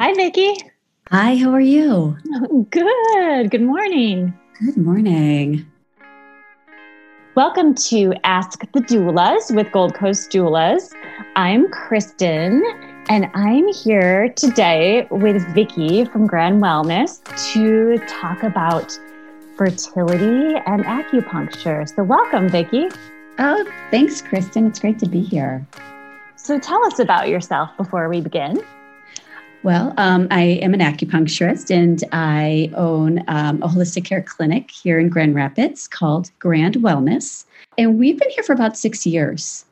Hi, Vikki. Hi, how are you? Good. Good morning. Good morning. Welcome to Ask the Doulas with Gold Coast Doulas. I'm Kristin, and I'm here today with Vikki from Grand Wellness to talk about fertility and acupuncture. So, welcome, Vikki. Oh, thanks, Kristin. It's great to be here. So, tell us about yourself before we begin. Well, um, I am an acupuncturist and I own um, a holistic care clinic here in Grand Rapids called Grand Wellness. And we've been here for about six years.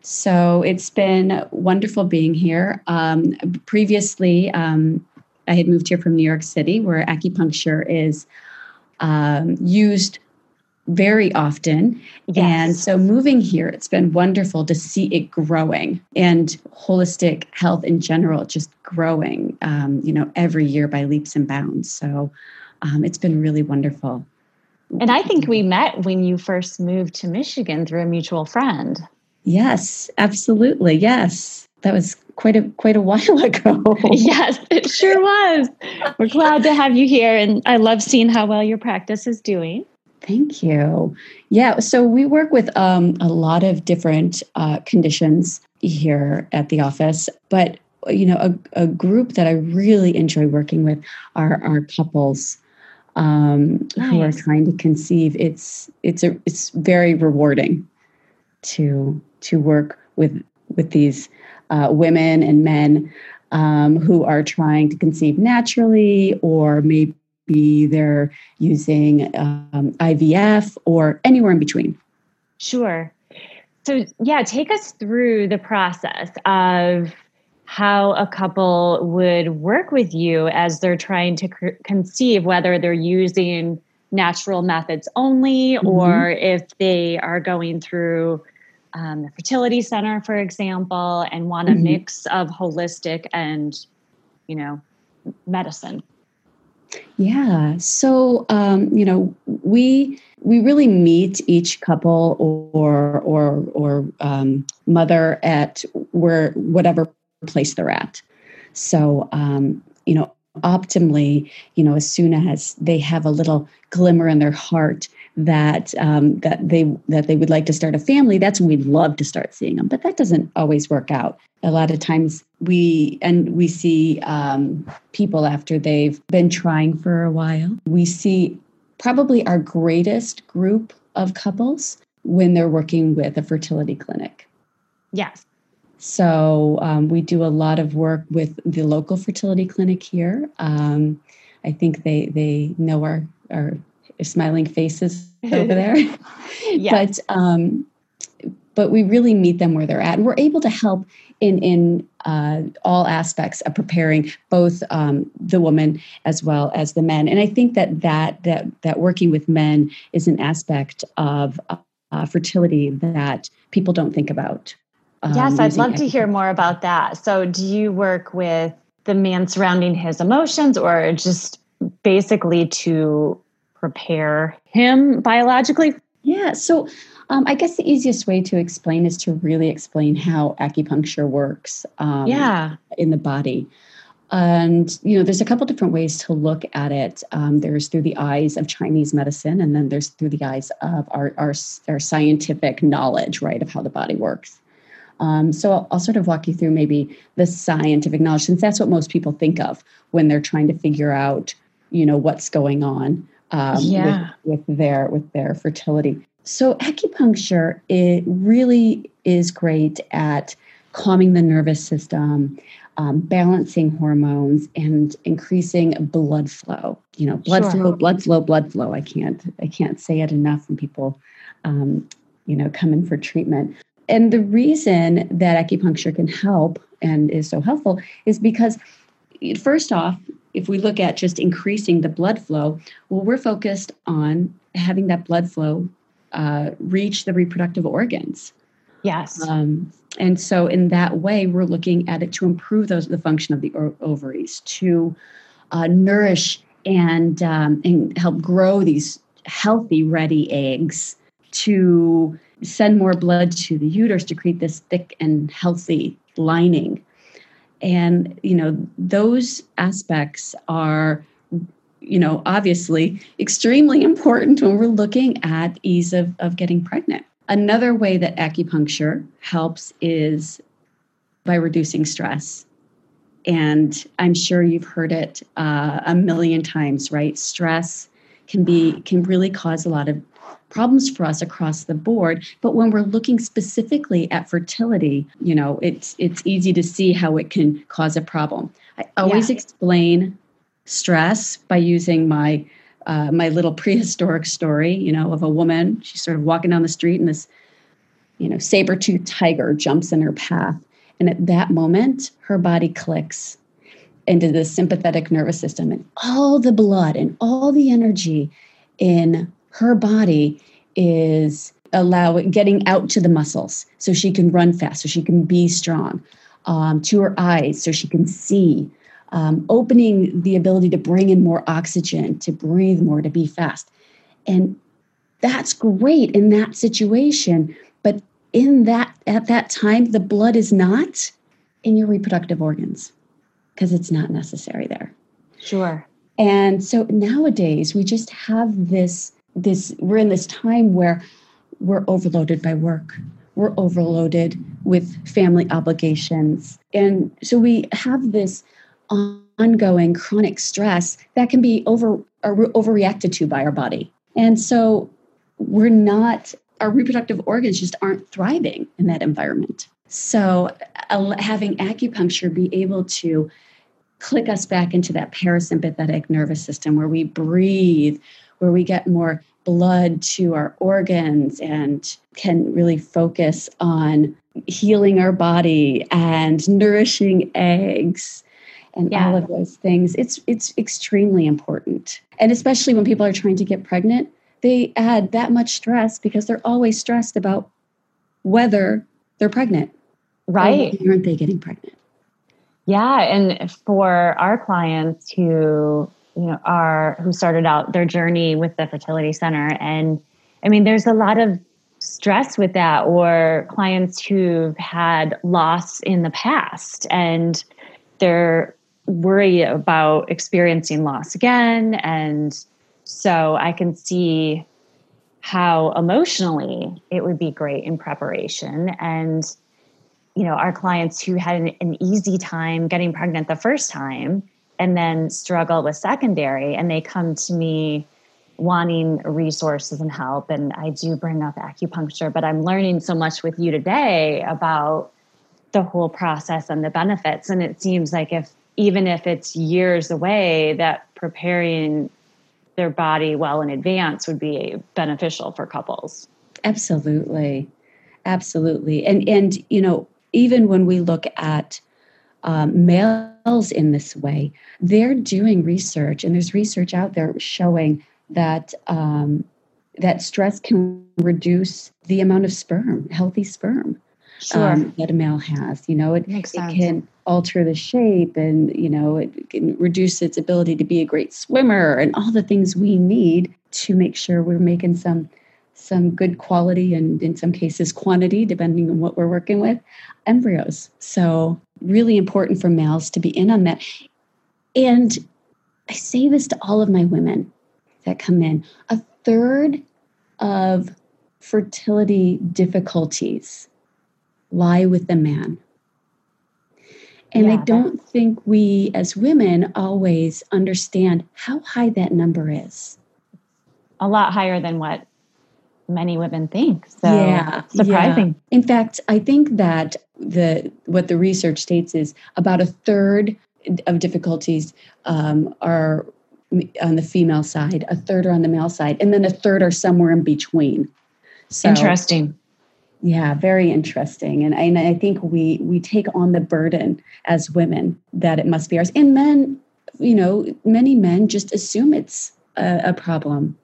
So it's been wonderful being here. Um, previously, um, I had moved here from New York City where acupuncture is um, used very often. Yes. And so moving here, it's been wonderful to see it growing and holistic health in general, just growing, um, you know, every year by leaps and bounds. So um, it's been really wonderful. And I think we met when you first moved to Michigan through a mutual friend. Yes, absolutely. Yes. That was quite a quite a while ago. yes, it sure was. We're glad to have you here and I love seeing how well your practice is doing. Thank you. Yeah, so we work with um, a lot of different uh, conditions here at the office, but you know, a, a, group that I really enjoy working with are our couples um, nice. who are trying to conceive. It's it's a it's very rewarding to to work with with these uh, women and men um, who are trying to conceive naturally or maybe be they're using um, IVF or anywhere in between. Sure. So, yeah, take us through the process of how a couple would work with you as they're trying to c- conceive, whether they're using natural methods only mm-hmm. or if they are going through um, the fertility center, for example, and want a mm-hmm. mix of holistic and, you know, medicine. Yeah. So, um, you know, we we really meet each couple or or or um, mother at where whatever place they're at. So, um, you know, optimally, you know, as soon as they have a little glimmer in their heart that um, that they that they would like to start a family, that's when we'd love to start seeing them. But that doesn't always work out. A lot of times we and we see um, people after they've been trying for a while. We see probably our greatest group of couples when they're working with a fertility clinic. Yes. So um, we do a lot of work with the local fertility clinic here. Um, I think they they know our our smiling faces over there. yeah. But um, but we really meet them where they're at, and we're able to help in in uh, all aspects of preparing both um, the woman as well as the men. And I think that that that that working with men is an aspect of uh, fertility that people don't think about. Um, yes, I'd love to hear more about that. So, do you work with the man surrounding his emotions, or just basically to prepare him biologically? Yeah. So um, I guess the easiest way to explain is to really explain how acupuncture works. Um, yeah. In the body. And, you know, there's a couple different ways to look at it. Um, there's through the eyes of Chinese medicine, and then there's through the eyes of our, our, our scientific knowledge, right, of how the body works. Um, so I'll, I'll, sort of walk you through maybe the scientific knowledge, since that's what most people think of when they're trying to figure out, you know, what's going on um, yeah. with, with their with their fertility. So acupuncture it really is great at calming the nervous system, um, balancing hormones, and increasing blood flow. You know, blood sure. flow, blood flow, blood flow. I can't I can't say it enough when people, um, you know, come in for treatment. And the reason that acupuncture can help and is so helpful is because, first off, if we look at just increasing the blood flow, well, we're focused on having that blood flow uh, reach the reproductive organs. Yes. Um, and so, in that way, we're looking at it to improve those the function of the ovaries, to uh, nourish and um, and help grow these healthy, ready eggs, to send more blood to the uterus to create this thick and healthy lining And, you know, those aspects are, you know, obviously extremely important when we're looking at ease of, of getting pregnant. Another way that acupuncture helps is by reducing stress. And I'm sure you've heard it uh, a million times, right? Stress can be can really cause a lot of problems for us across the board but when we're looking specifically at fertility you know it's it's easy to see how it can cause a problem i always yeah. explain stress by using my uh, my little prehistoric story you know of a woman she's sort of walking down the street and this you know saber-toothed tiger jumps in her path and at that moment her body clicks into the sympathetic nervous system and all the blood and all the energy in her body is allowing getting out to the muscles so she can run fast, so she can be strong, um, to her eyes so she can see, um, opening the ability to bring in more oxygen, to breathe more, to be fast. And that's great in that situation. But in that at that time, the blood is not in your reproductive organs because it's not necessary there. Sure. And so nowadays we just have this this we're in this time where we're overloaded by work. We're overloaded with family obligations. And so we have this ongoing chronic stress that can be over overreacted to by our body. And so we're not our reproductive organs just aren't thriving in that environment. So uh, having acupuncture be able to click us back into that parasympathetic nervous system where we breathe where we get more blood to our organs and can really focus on healing our body and nourishing eggs and yeah. all of those things. It's it's extremely important. And especially when people are trying to get pregnant they add that much stress because they're always stressed about whether they're pregnant right. aren't they getting pregnant. Yeah and for our clients who you know are who started out their journey with the fertility center. And i mean there's a lot of stress with that or clients who've had loss in the past and they're worried about experiencing loss again. And so i can see how emotionally it would be great in preparation. And you know our clients who had an, an easy time getting pregnant the first time and then struggle with secondary and they come to me wanting resources and help and i do bring up acupuncture but i'm learning so much with you today about the whole process and the benefits. And it seems like if even if it's years away that preparing their body well in advance would be beneficial for couples. Absolutely. Absolutely. And and you know even when we look at um, males in this way, they're doing research, and there's research out there showing that um, that stress can reduce the amount of sperm, healthy sperm, sure. um, that a male has. You know, it, it can alter the shape, and you know, it can reduce its ability to be a great swimmer, and all the things we need to make sure we're making some some good quality and in some cases quantity, depending on what we're working with, embryos. So, really important for males to be in on that. And I say this to all of my women that come in a third of fertility difficulties lie with the man. And yeah, I don't think we as women always understand how high that number is. A lot higher than what many women think. So yeah, surprising. Yeah. In fact, I think that the what the research states is about a third of difficulties um, are on the female side, a third are on the male side, and then a third are somewhere in between. So, interesting. Yeah, very interesting, and I, and I think we we take on the burden as women that it must be ours, and men. You know, many men just assume it's a, a problem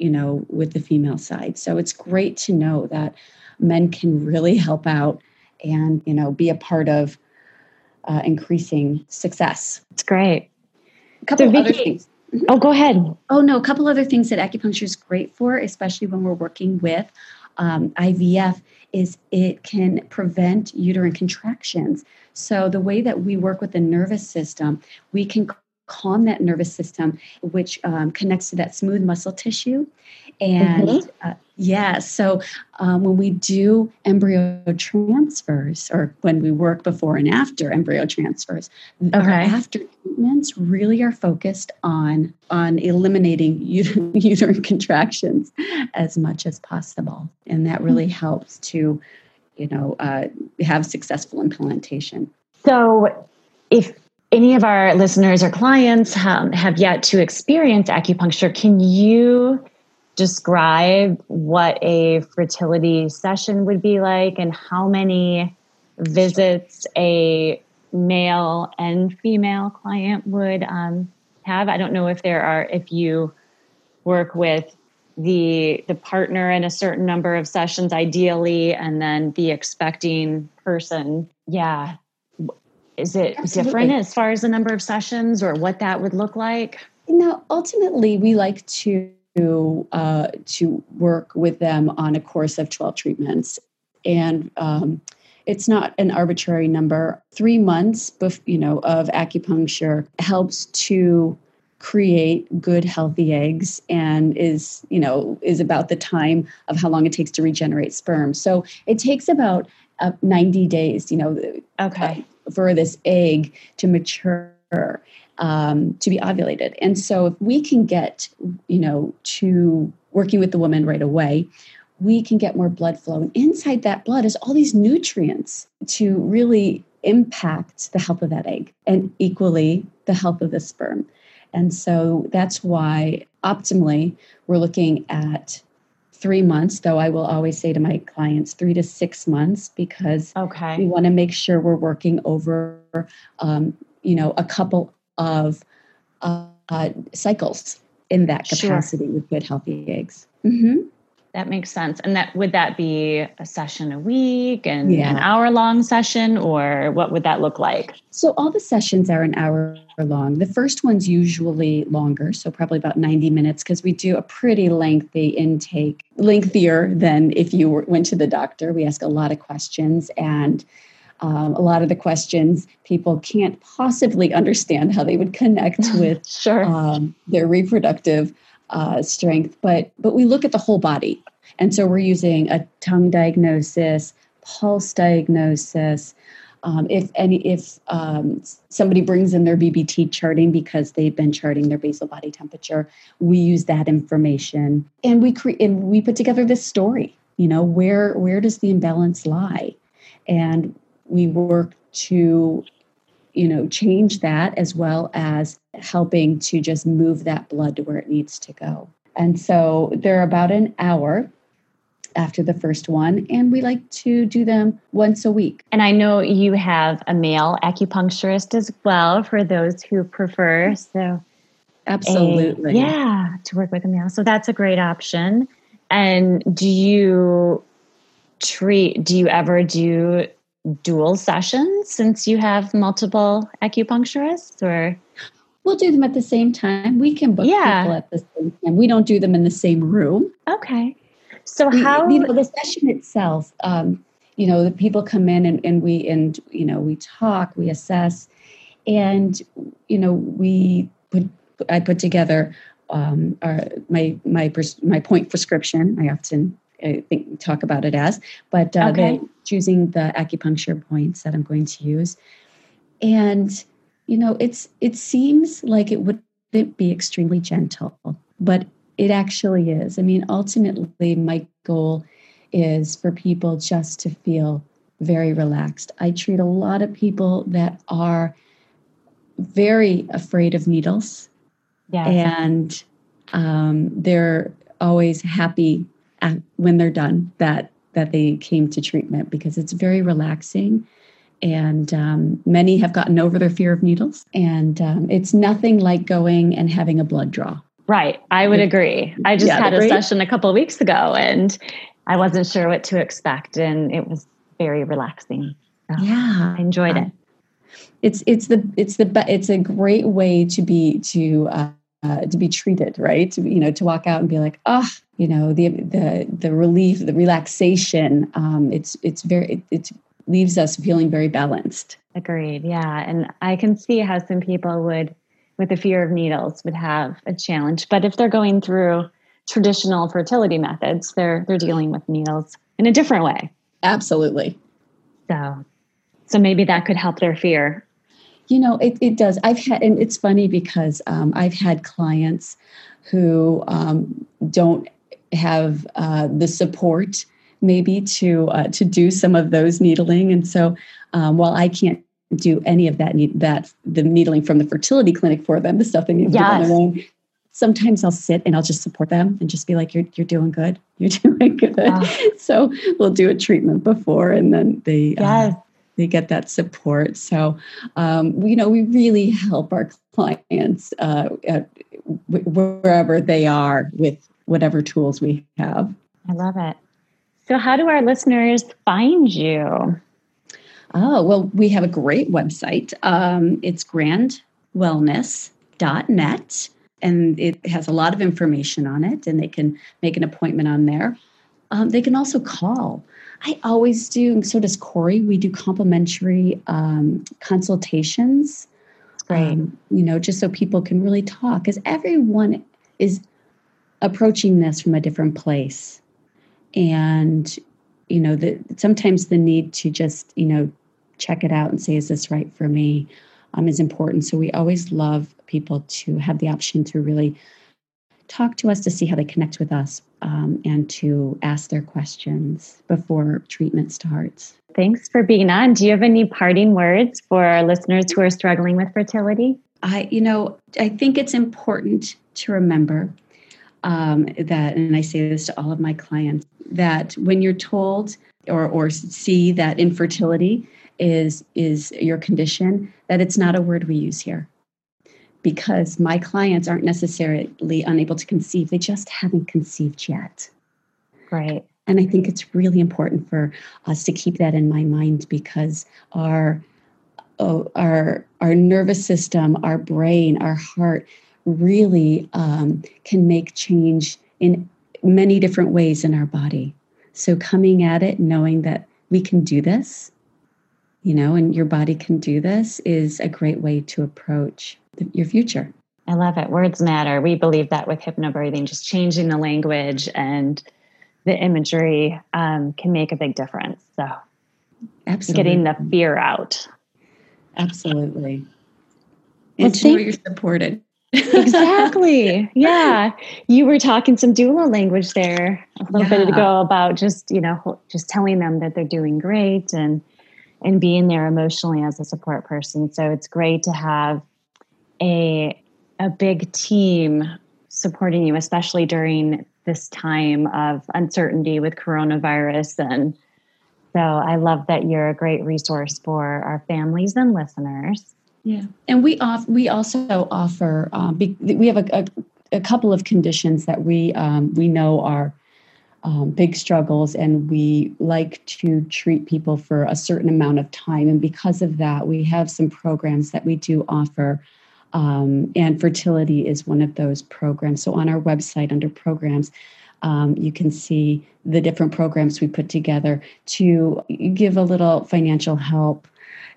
you know, with the female side. So it's great to know that men can really help out and, you know, be a part of uh, increasing success. It's great. A couple so, other things. Oh, go ahead. Oh, no, a couple other things that acupuncture is great for, especially when we're working with um, IVF is it can prevent uterine contractions. So the way that we work with the nervous system, we can calm that nervous system, which um, connects to that smooth muscle tissue. And mm-hmm. uh, yeah, so um, when we do embryo transfers, or when we work before and after embryo transfers, okay. our after treatments really are focused on on eliminating uterine, uterine contractions as much as possible, and that really mm-hmm. helps to, you know, uh, have successful implantation. So, if any of our listeners or clients um, have yet to experience acupuncture, can you describe what a fertility session would be like and how many visits a male and female client would um, have? I don't know if there are, if you work with the the partner in a certain number of sessions ideally and then the expecting person yeah is it Absolutely. different as far as the number of sessions or what that would look like? No, ultimately, we like to uh, to work with them on a course of 12 treatments. And um, it's not an arbitrary number. Three months, bef- you know, of acupuncture helps to create good healthy eggs and is you know is about the time of how long it takes to regenerate sperm so it takes about uh, 90 days you know okay for this egg to mature um, to be ovulated. And so if we can get, you know, to working with the woman right away, we can get more blood flow. And inside that blood is all these nutrients to really impact the health of that egg and equally the health of the sperm. And so that's why optimally we're looking at three months, though I will always say to my clients three to six months because okay. we want to make sure we're working over, um, you know, a couple of uh, uh, cycles in that capacity sure. with good healthy eggs. Mm-hmm. That makes sense. And that would that be a session a week and yeah. an hour long session, or what would that look like? So all the sessions are an hour long. The first one's usually longer, so probably about 90 minutes, because we do a pretty lengthy intake, lengthier than if you went to the doctor. We ask a lot of questions and um, a lot of the questions people can't possibly understand how they would connect with sure. um, their reproductive uh, strength, but but we look at the whole body, and so we're using a tongue diagnosis, pulse diagnosis. Um, if any, if um, somebody brings in their BBT charting because they've been charting their basal body temperature, we use that information, and we create and we put together this story. You know, where where does the imbalance lie, and we work to you know change that as well as helping to just move that blood to where it needs to go. And so they're about an hour after the first one and we like to do them once a week. And i know you have a male acupuncturist as well for those who prefer so. Absolutely. A, yeah to work with a male. So that's a great option. And do you treat do you ever do dual sessions since you have multiple acupuncturists or? We'll do them at the same time. We can book yeah. people at the same time. We don't do them in the same room. Okay. So how you know the session itself um, you know the people come in and, and we and you know we talk we assess and you know we put i put together um, our, my my my point prescription. I often I think talk about it as, but uh, okay. choosing the acupuncture points that I'm going to use, and you know, it's it seems like it would be extremely gentle, but it actually is. I mean, ultimately, my goal is for people just to feel very relaxed. I treat a lot of people that are very afraid of needles, yes. and um, they're always happy when they're done that that they came to treatment because it's very relaxing. And um, many have gotten over their fear of needles. And um, it's nothing like going and having a blood draw. Right. I would agree. I just yeah, had a session a couple of weeks ago and i wasn't sure what to expect and it was very relaxing. So yeah. I enjoyed it. It's it's the it's the it's a great way to be to uh, to be treated, right? To, you know, to walk out and be like, oh, you know, the the the relief, the relaxation. Um, it's it's very it, it leaves us feeling very balanced. Agreed. Yeah, and I can see how some people would, with the fear of needles, would have a challenge. But if they're going through traditional fertility methods, they're they're dealing with needles in a different way. Absolutely. So, so maybe that could help their fear you know, it, it does. I've had, and it's funny because um, I've had clients who um, don't have uh, the support maybe to uh, to do some of those needling, and so um, while I can't do any of that need that the needling from the fertility clinic for them, the stuff they need to do on their own. Sometimes I'll sit and I'll just support them and just be like, "You're you're doing good. You're doing good." So we'll do a treatment before, and then they uh, yes. uh, they get that support. So, um, you know, we really help our clients uh, at, wherever they are with whatever tools we have. I love it. So, how do our listeners find you? Oh, well, we have a great website. Um, it's grandwellness.net, and it has a lot of information on it, and they can make an appointment on there. Um, they can also call I always do, and so does Corey. We do complimentary um, consultations. Right. Um, you know, just so people can really talk, because everyone is approaching this from a different place. And, you know, the, sometimes the need to just, you know, check it out and say, is this right for me? Um, is important. So we always love people to have the option to really talk to us to see how they connect with us um, and to ask their questions before treatment starts. Thanks for being on. Do you have any parting words for our listeners who are struggling with fertility? I, you know, I think it's important to remember um, that, and I say this to all of my clients, that when you're told or, or see that infertility is is your condition, that it's not a word we use here because my clients aren't necessarily unable to conceive, they just haven't conceived yet. Right. And I think it's really important for us to keep that in my mind because our oh, our our nervous system, our brain, our heart really um, can make change in many different ways in our body. So coming at it, knowing that we can do this, you know, and your body can do this is a great way to approach your future. I love it. Words matter. We believe that with hypnobirthing, just changing the language and the imagery um, can make a big difference. So, absolutely, getting the fear out. Absolutely, and to know you're supported. exactly. Yeah, you were talking some doula language there a little yeah. bit ago about just you know just telling them that they're doing great and and being there emotionally as a support person. So it's great to have a a big team supporting you, especially during this time of uncertainty with coronavirus. And so I love that you're a great resource for our families and listeners. Yeah, and we off we also offer um, we have a, a, a, couple of conditions that we um, we know are um, big struggles, and we like to treat people for a certain amount of time. And because of that, we have some programs that we do offer um, and fertility is one of those programs. So on our website under programs, um, you can see the different programs we put together to give a little financial help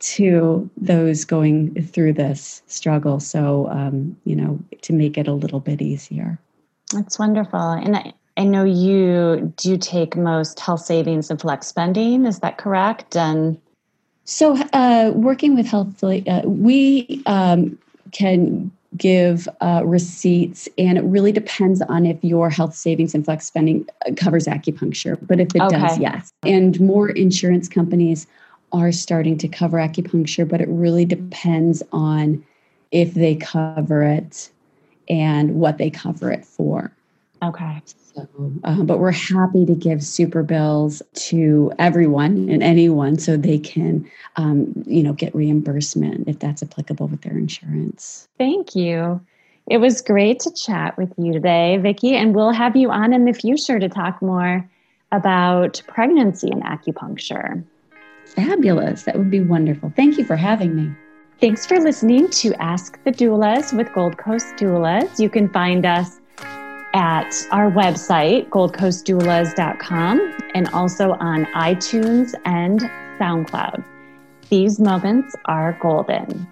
to those going through this struggle. So, um, you know, to make it a little bit easier. That's wonderful. And I, I know you do take most health savings and flex spending. Is that correct? And so, uh, working with health, uh, we um, can give uh, receipts, and it really depends on if your health savings and flex spending uh, covers acupuncture. But if it okay. does, yes. And more insurance companies are starting to cover acupuncture, but it really depends on if they cover it and what they cover it for. Okay. So, uh, but we're happy to give super bills to everyone and anyone so they can, um, you know, get reimbursement if that's applicable with their insurance. Thank you. It was great to chat with you today, Vikki, and we'll have you on in the future to talk more about pregnancy and acupuncture. Fabulous. That would be wonderful. Thank you for having me. Thanks for listening to Ask the Doulas with Gold Coast Doulas. You can find us at our website, goldcoastdoulas.com, and also on iTunes and SoundCloud. These moments are golden.